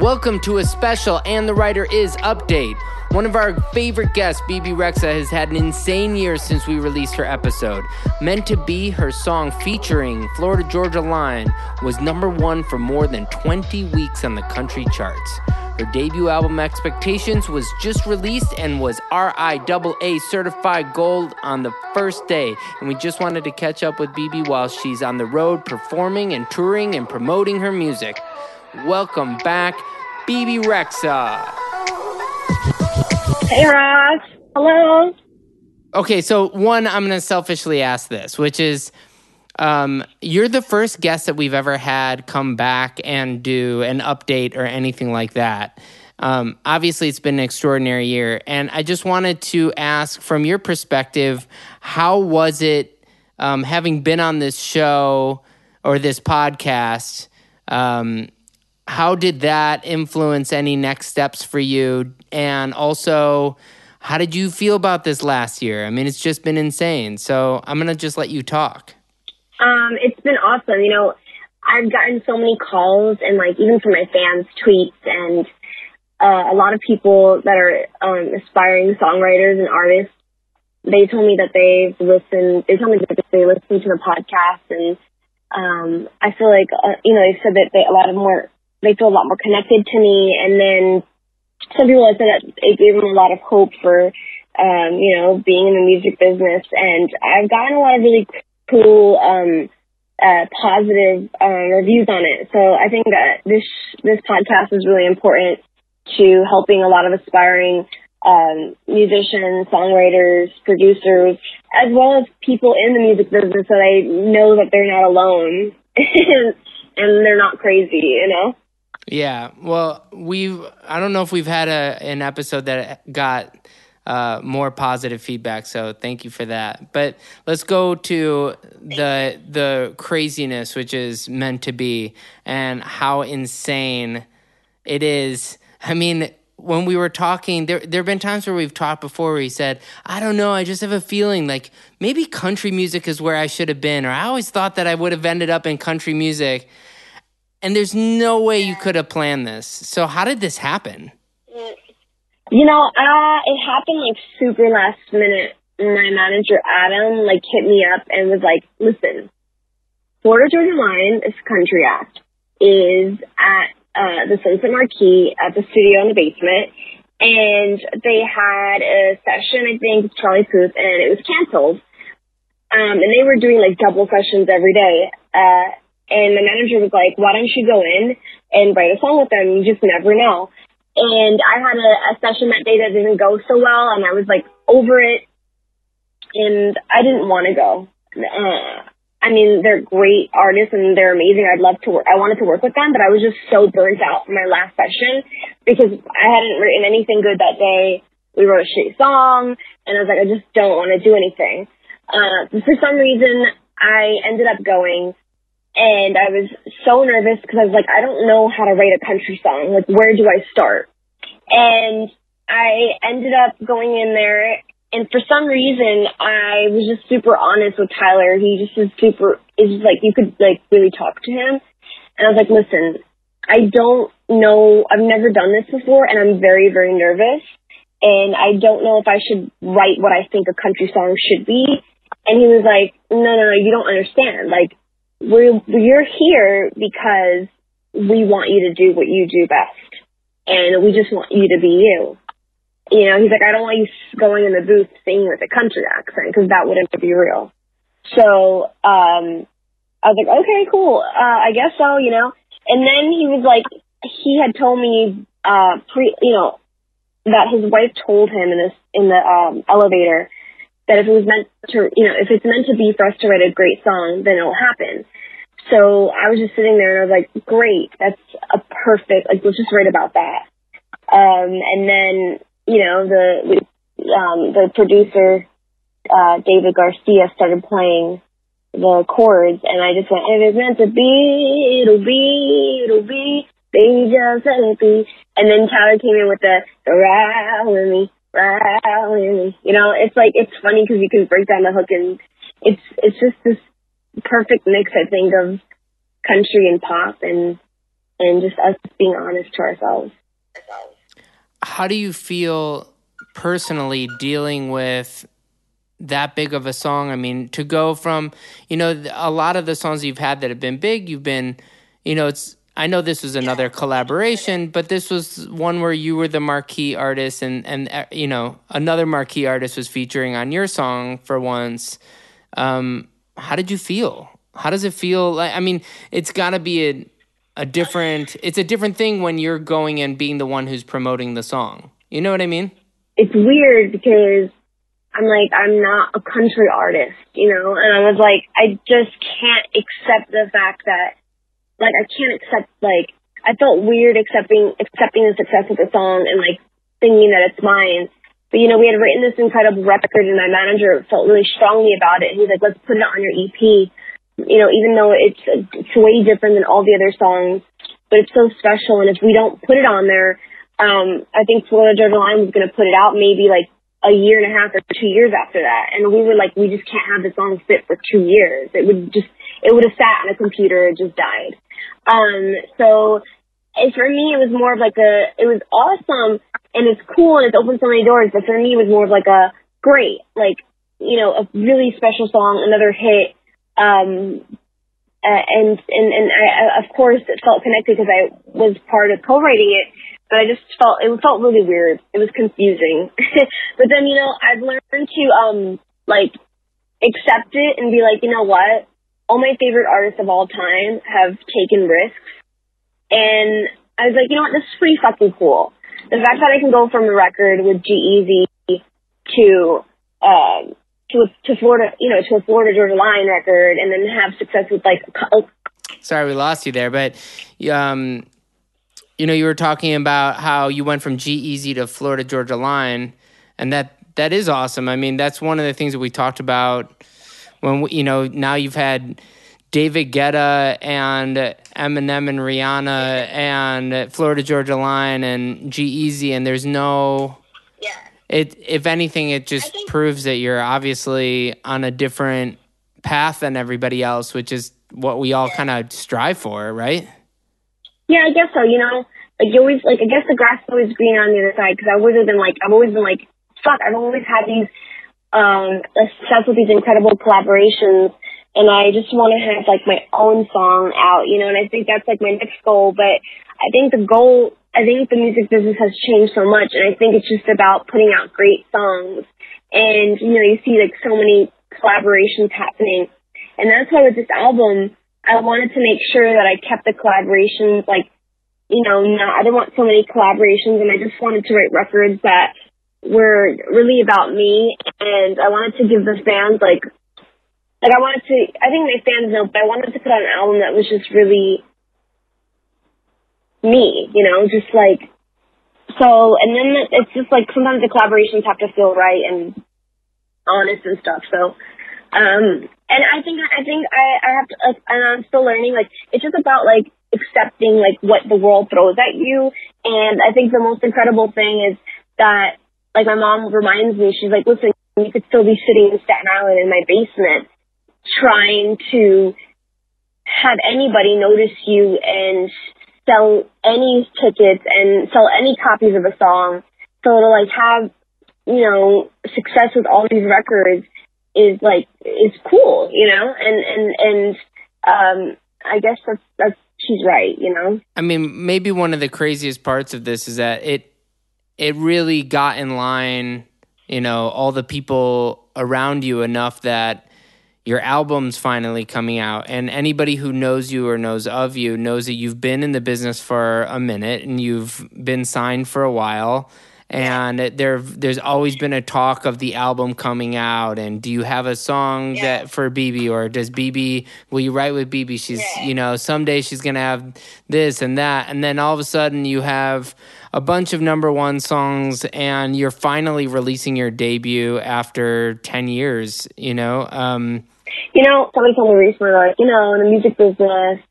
Welcome to a special And the Writer Is update. One of our favorite guests, Bebe Rexha, has had an insane year since we released her episode. Meant to be her song featuring Florida Georgia Line was number one for more than 20 weeks on the country charts. Her debut album Expectations was just released and was RIAA certified gold on the first day. And we just wanted to catch up with Bebe while she's on the road performing and touring and promoting her music. Welcome back, Bebe Rexha. Hey, Ross. Hello. Okay, so one, I'm going to selfishly ask this, which is um, you're the first guest that we've ever had come back and do an update or anything like that. Um, obviously, it's been an extraordinary year. And I just wanted to ask from your perspective, how was it um, having been on this show or this podcast? Um, how did that influence any next steps for you? And also, how did you feel about this last year? I mean, it's just been insane. So I'm going to just let you talk. Um, it's been awesome. You know, I've gotten so many calls and like even from my fans tweets and uh, a lot of people that are um, aspiring songwriters and artists. They told me that they've listened. They told me that they listened to the podcast, and um, I feel like uh, you know they said that they, a lot of more they feel a lot more connected to me. And then some people have said that it gave them a lot of hope for, um, you know, being in the music business. And I've gotten a lot of really cool, um, uh, positive uh, reviews on it. So I think that this this podcast is really important to helping a lot of aspiring um, musicians, songwriters, producers, as well as people in the music business, so they know that they're not alone and they're not crazy. You know. Yeah. Well, we've, I don't know if we've had a, an episode that got uh, more positive feedback. So thank you for that. But let's go to the, the craziness, which is meant to be and how insane it is. I mean, when we were talking, there there have been times where we've talked before where he said, I don't know, I just have a feeling like maybe country music is where I should have been, or I always thought that I would have ended up in country music. And there's no way you could have planned this. So how did this happen? You know, uh, it happened like super last minute. My manager Adam like hit me up and was like, "Listen, Florida Georgia Line, this country act, is at uh, the Sunset Marquis at the studio in the basement, and they had a session, I think, with Charlie Puth, and it was canceled. Um, and they were doing like double sessions every day. Uh, and the manager was like, why don't you go in and write a song with them? You just never know. And I had a, a session that day that didn't go so well, and I was like over it, and I didn't want to go. Uh, I mean, they're great artists and they're amazing. I'd love to work. I wanted to work with them, but I was just so burnt out from my last session because I hadn't written anything good that day. We wrote a shitty song, and I was like, I just don't want to do anything. Uh, for some reason, I ended up going and I was so nervous because I was like, I don't know how to write a country song. Like, where do I start? And I ended up going in there, and for some reason, I was just super honest with Tyler. He just is super, is just like, you could like really talk to him. And I was like, listen, I don't know, I've never done this before, and I'm very, very nervous. And I don't know if I should write what I think a country song should be. And he was like, no, no, no, you don't understand. Like, we're, you're here because we want you to do what you do best. And we just want you to be you. You know, he's like, I don't want you going in the booth singing with a country accent because that wouldn't be real. So, um, I was like, okay, cool. Uh, I guess so, you know. And then he was like, he had told me uh, pre, you know, that his wife told him in this in the um, elevator that if it was meant to, you know, if it's meant to be for us to write a great song, then it'll happen. So I was just sitting there and I was like, great, that's a perfect, like, let's just write about that. Um, and then, you know, the, um, the producer, uh, David Garcia started playing the chords and I just went, if it's meant to be, it'll be, it'll be, baby just let it be. And then Tyler came in with the, the ride with me. You know, it's like, it's funny because you can break down the hook and it's, it's just this perfect mix, I think, of country and pop and, and just us being honest to ourselves. How do you feel personally dealing with that big of a song? I mean, to go from, you know, a lot of the songs you've had that have been big, you've been, you know, it's, I know this was another collaboration, but this was one where you were the marquee artist, and and uh, you know another marquee artist was featuring on your song for once. Um, how did you feel? How does it feel? Like I mean, it's got to be a a different. It's a different thing when you're going and being the one who's promoting the song. You know what I mean? It's weird because I'm like I'm not a country artist, you know, and I was like I just can't accept the fact that like I can't accept like I felt weird accepting accepting the success of the song and like thinking that it's mine. But you know, we had written this incredible record and my manager felt really strongly about it. He's like, let's put it on your EP. You know, even though it's it's way different than all the other songs, but it's so special. And if we don't put it on there, um, I think Florida Georgia Line was going to put it out maybe like a year and a half or two years after that. And we were like, we just can't have the song sit for two years. It would just, it would have sat on a computer and just died. Um, so for me, it was more of like a, it was awesome and it's cool and it's opened so many doors, but for me, it was more of like a great, like, you know, a really special song, another hit. Um, uh, and, and, and I, of course, it felt connected because I was part of co-writing it, but I just felt, it felt really weird. It was confusing. but then, you know, I've learned to, um, like, accept it and be like, you know what? All my favorite artists of all time have taken risks. And I was like, you know what, this is pretty fucking cool. The fact that I can go from a record with G-Eazy to, um, to, to Florida, you know, to a Florida Georgia Line record and then have success with like, sorry, we lost you there, but, um, you know, you were talking about how you went from G-Eazy to Florida Georgia Line, and that that is awesome. I mean, that's one of the things that we talked about when you know now you've had David Guetta and Eminem and Rihanna and Florida Georgia Line and G-Eazy and there's no yeah. It if anything it just think, proves that you're obviously on a different path than everybody else, which is what we all yeah. kind of strive for, right? Yeah, I guess so. You know, like you always like I guess the grass is always greener on the other side because I've always been like I've always been like fuck I've always had these um, with these incredible collaborations. And I just want to have like my own song out, you know, and I think that's like my next goal. But I think the goal, I think the music business has changed so much. And I think it's just about putting out great songs. And, you know, you see like so many collaborations happening. And that's why with this album, I wanted to make sure that I kept the collaborations like, you know, not, I didn't want so many collaborations and I just wanted to write records that were really about me and I wanted to give the fans like like I wanted to I think my fans know, but I wanted to put out an album that was just really me, you know, just like so and then it's just like sometimes the collaborations have to feel right and honest and stuff. So um and I think I think I, I have to like, and I'm still learning, like it's just about like accepting like what the world throws at you and I think the most incredible thing is that like my mom reminds me, she's like, listen, you could still be sitting in Staten Island in my basement trying to have anybody notice you and sell any tickets and sell any copies of a song. So to like have, you know, success with all these records is like, is cool, you know? And, and, and, um, I guess that's, that's, she's right, you know? I mean, maybe one of the craziest parts of this is that it, it really got in line, you know, all the people around you enough that your album's finally coming out. And anybody who knows you or knows of you knows that you've been in the business for a minute and you've been signed for a while. And there there's always been a talk of the album coming out. And do you have a song Yeah. that for Bebe or does Bebe will you write with Bebe she's Yeah. you know someday she's going to have this and that. And then all of a sudden you have a bunch of number 1 songs and you're finally releasing your debut after 10 years you know um You know, somebody told me recently, like, you know, in the music business,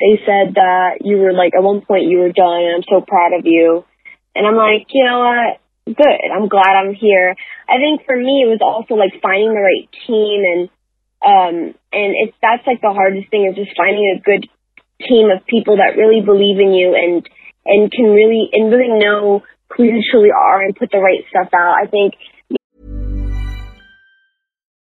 they said that you were like, at one point you were done, and I'm so proud of you. And I'm like, you know what? Good. I'm glad I'm here. I think for me, it was also like finding the right team, and um, and it's that's like the hardest thing is just finding a good team of people that really believe in you and and can really and really know who you truly are and put the right stuff out. I think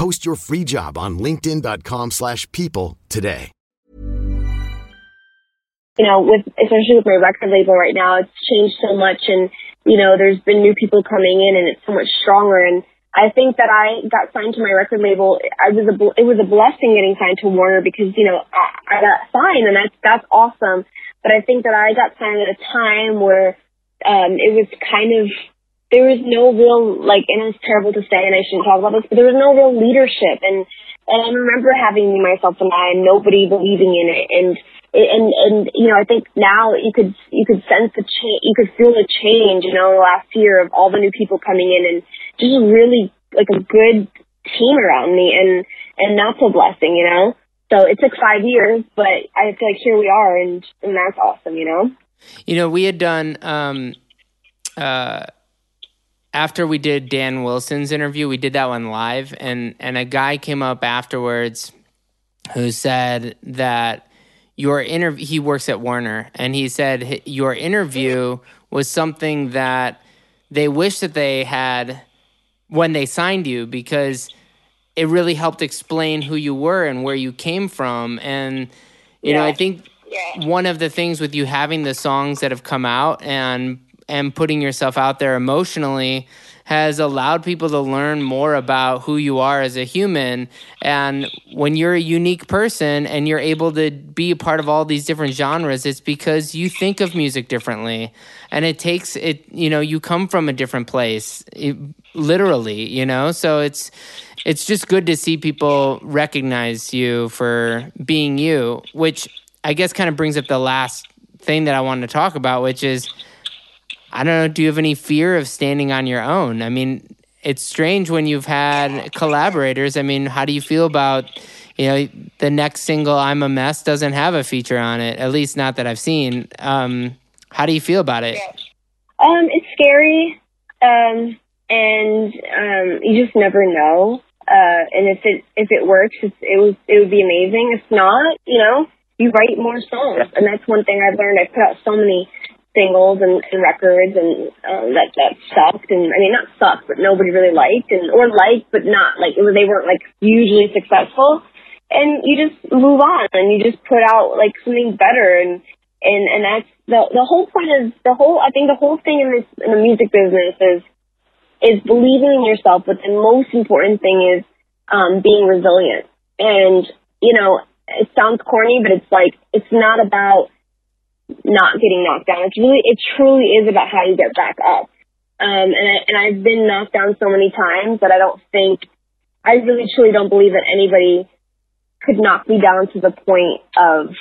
Post your free job on linkedin.com/people slash people today. you know, with especially with my record label right now, it's changed so much, and you know, there's been new people coming in, and it's so much stronger. And I think that I got signed to my record label. I was a it was a blessing getting signed to Warner because you know I, I got signed, and that's that's awesome. But I think that I got signed at a time where um, it was kind of there was no real like, and it's terrible to say, and I shouldn't talk about this, but there was no real leadership, and and I remember having me, myself, and I, and nobody believing in it, and and and you know, I think now you could you could sense the change, you could feel the change, you know, last year of all the new people coming in, and just really like a good team around me, and and that's a blessing, you know. So it took five years, but I feel like here we are, and and that's awesome, you know. You know, we had done um, uh, after we did Dan Wilson's interview, we did that one live, and and a guy came up afterwards who said that your interview. He works at Warner, and he said your interview was something that they wish that they had when they signed you because it really helped explain who you were and where you came from and you know i think one of the things with you having the songs that have come out and and putting yourself out there emotionally has allowed people to learn more about who you are as a human. And when you're a unique person and you're able to be a part of all these different genres it's because you think of music differently. And it takes it you know you come from a different place it- literally you know? So it's it's just good to see people recognize you for being you which i guess kind of brings up the last thing that i wanted to talk about which is I don't know. Do you have any fear of standing on your own? I mean, it's strange when you've had collaborators. I mean, how do you feel about, you know, the next single, I'm a Mess, doesn't have a feature on it, at least not that I've seen. Um, how do you feel about it? Um, it's scary, um, and um, you just never know. Uh, and if it if it works, it's, it was it would be amazing. If not, you know, you write more songs, and that's one thing I've learned. I've put out so many singles and, and records, and um, that that sucked. And I mean, not sucked, but nobody really liked, and or liked, but not like was. They weren't like hugely successful. And you just move on, and you just put out like something better, and and and that's the the whole point is the whole I think the whole thing in this in the music business is is believing in yourself, but the most important thing is um, being resilient. And you know, it sounds corny, but it's like it's not about not getting knocked down. It's really it truly is about how you get back up. Um, and I, and I've been knocked down so many times that I don't think I really truly don't believe that anybody could knock me down to the point of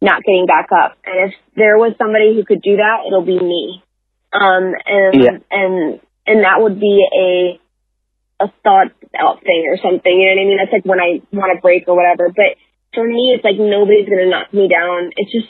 not getting back up. And if there was somebody who could do that, it'll be me. Um, and Yeah. and and that would be a a thought out thing or something. You know what I mean? That's like when I want to break or whatever. But for me, it's like nobody's gonna knock me down. It's just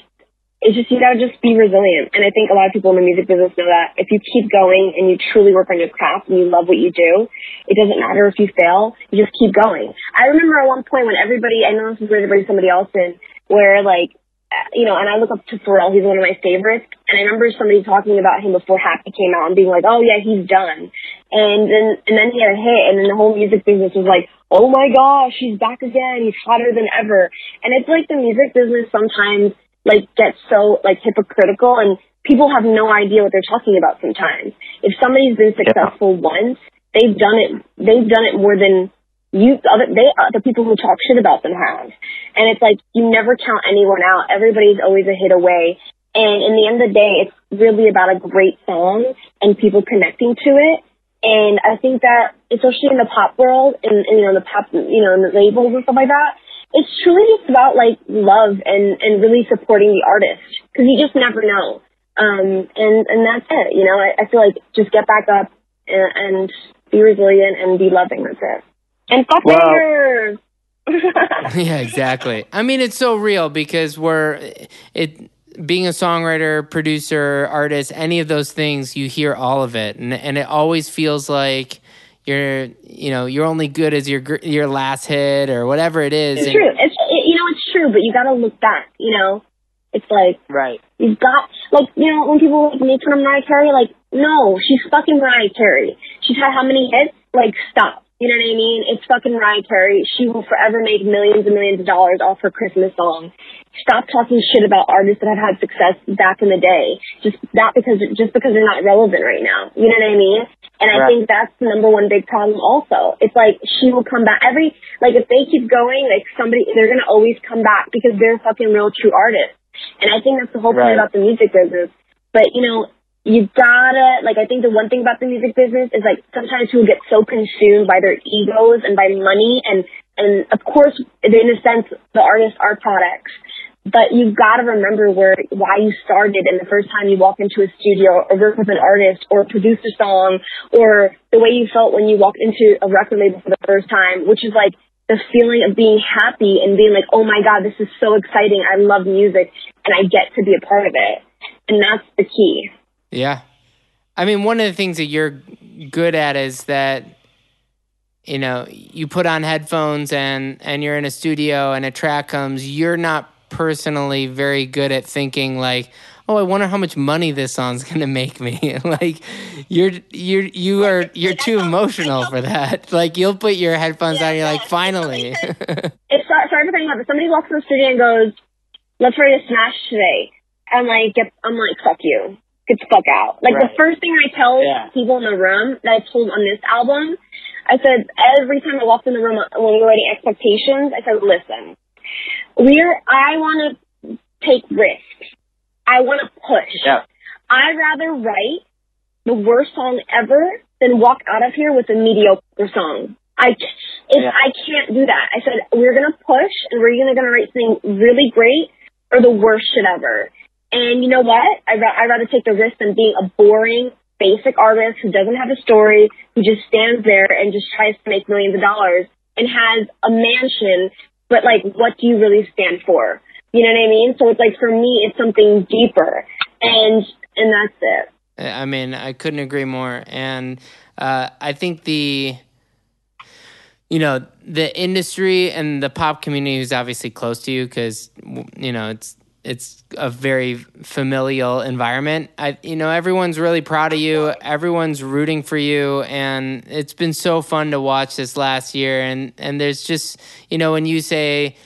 it's just you gotta just be resilient. And I think a lot of people in the music business know that if you keep going and you truly work on your craft and you love what you do, it doesn't matter if you fail. You just keep going. I remember at one point when everybody, I know this is weird to bring somebody else in, where like, uh, you know, and I look up to Pharrell. He's one of my favorites. And I remember somebody talking about him before Happy came out and being like, oh yeah, he's done. And then, and then he had a hit and then the whole music business was like, oh my gosh, he's back again. He's hotter than ever. And it's like the music business sometimes like get so like hypocritical and people have no idea what they're talking about sometimes. If somebody's been successful once, they've done it they've done it more than you other they other people who talk shit about them have. And it's like you never count anyone out. Everybody's always a hit away. And in the end of the day, it's really about a great song and people connecting to it. And I think that, especially in the pop world, and, and you know, the pop, you know, and the labels and stuff like that, it's truly just about like love and and really supporting the artist because you just never know. Um, and and that's it. You know, I, I feel like just get back up and, and be resilient and be loving. That's it. And fuck Well- haters. yeah, exactly. I mean, it's so real because we're it being a songwriter, producer, artist, any of those things, you hear all of it, and and it always feels like you're you know you're only good as your gr- your last hit or whatever it is. It's and- true. It's it, you know it's true, but you gotta look back. You know, it's like Right. You've got like you know when people like make fun of Mariah Carey, like no, she's fucking Mariah Carey. She's had how many hits? Like stop. You know what I mean? It's fucking Mariah Carey. She will forever make millions and millions of dollars off her Christmas song. Stop talking shit about artists that have had success back in the day. Just that because just because they're not relevant right now. You know what I mean? And I Right. think that's the number one big problem also. It's like she will come back every like if they keep going, like somebody they're gonna always come back because they're fucking real true artists. And I think that's the whole Right. point about the music business. But you know, you gotta like I think the one thing about the music business is like sometimes people get so consumed by their egos and by money and and of course in a sense the artists are products. But you've got to remember where why you started and the first time you walk into a studio or work with an artist or produce a song or the way you felt when you walked into a record label for the first time, which is like the feeling of being happy and being like, oh my God, this is so exciting. I love music and I get to be a part of it. And that's the key. Yeah. I mean, one of the things that you're good at is that you know, you put on headphones and and you're in a studio and a track comes, you're not personally very good at thinking like, "Oh, I wonder how much money this song's to make me." like you're you're you are you're too emotional for that. Like you'll put your headphones on and you're like, "Finally." It's sorry, sorry for about this. Somebody walks in the studio and goes, let's write a smash today. I'm like, I'm like, fuck you. Get the fuck out. Like the first thing I tell Yeah. people in the room that I told on this album, I said every time I walked in the room when we were writing expectations, I said, listen, we're I want to take risks. I want to push. Yeah. I'd rather write the worst song ever than walk out of here with a mediocre song. I, if Yeah. I can't do that. I said we're gonna push and we're gonna gonna write something really great or the worst shit ever. And you know what? I ra- I'd rather take the risk than being a boring, basic artist who doesn't have a story, who just stands there and just tries to make millions of dollars and has a mansion, but like, what do you really stand for? You know what I mean? So it's like for me, it's something deeper, and and that's it. I mean, I couldn't agree more. And uh, I think the, you know, the industry and the pop community is obviously close to you because, you know, it's it's a very familial environment. I, you know, everyone's really proud of you. Everyone's rooting for you, and it's been so fun to watch this last year. And and there's just, you know, when you say,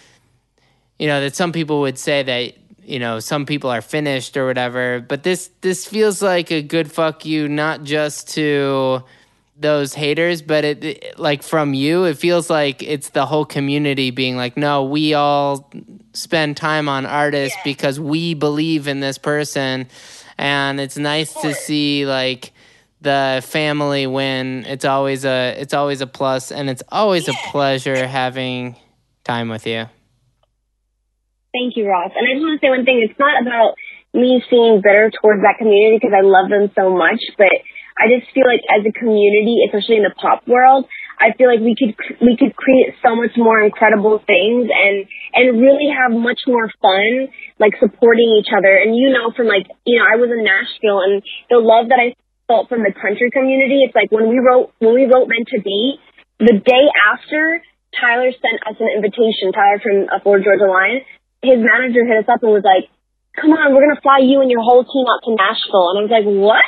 you know, that some people would say that you know some people are finished or whatever but this this feels like a good fuck you not just to those haters but it, it- like from you it feels like it's the whole community being like no we all spend time on artists because we believe in this person. And it's nice to see like the family win. It's always a it's always a plus and it's always a pleasure having time with you. Thank you, Ross. And I just want to say one thing. It's not about me seeing bitter towards that community because I love them so much, but I just feel like as a community, especially in the pop world, I feel like we could we could create so much more incredible things and and really have much more fun, like supporting each other. And you know, from like you know, I was in Nashville, and the love that I felt from the country community. It's like when we wrote when we wrote Meant to Be, the day after Tyler sent us an invitation. Tyler from uh, Florida Georgia Line, his manager hit us up and was like, "Come on, we're gonna fly you and your whole team out to Nashville." And I was like, "What?"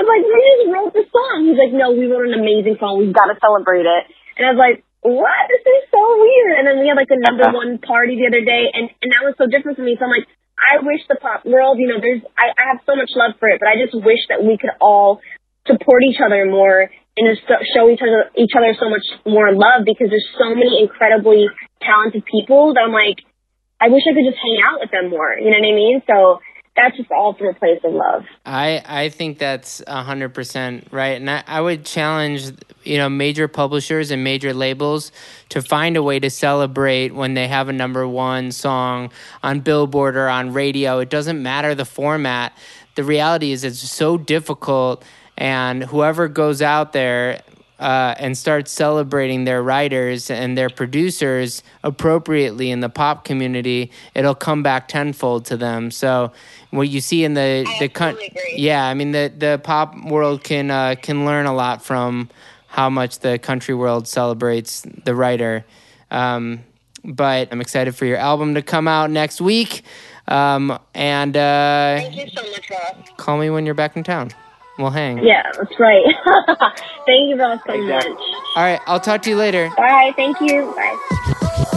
I was like, we just wrote the song. He's like, no, we wrote an amazing song. We've got to celebrate it. And I was like, what? This is so weird. And then we had like a number one party the other day, and and that was so different for me. So I'm like, I wish the pop world, you know, there's I, I have so much love for it, but I just wish that we could all support each other more and just show each other each other so much more love because there's so many incredibly talented people that I'm like, I wish I could just hang out with them more. You know what I mean? So that's just all from a place of love. I, I think that's hundred percent right, and I, I would challenge you know major publishers and major labels to find a way to celebrate when they have a number one song on Billboard or on radio. It doesn't matter the format. The reality is it's so difficult, and whoever goes out there uh, and start celebrating their writers and their producers appropriately in the pop community, it'll come back tenfold to them. So, what you see in the I the con- yeah, I mean the the pop world can uh, can learn a lot from how much the country world celebrates the writer. Um, but I'm excited for your album to come out next week. Um, and uh, Thank you so much, Ross. call me when you're back in town. We'll hang. Yeah, that's right. thank you, Ross, so much. All right, I'll talk to you later. All right, thank you. Bye.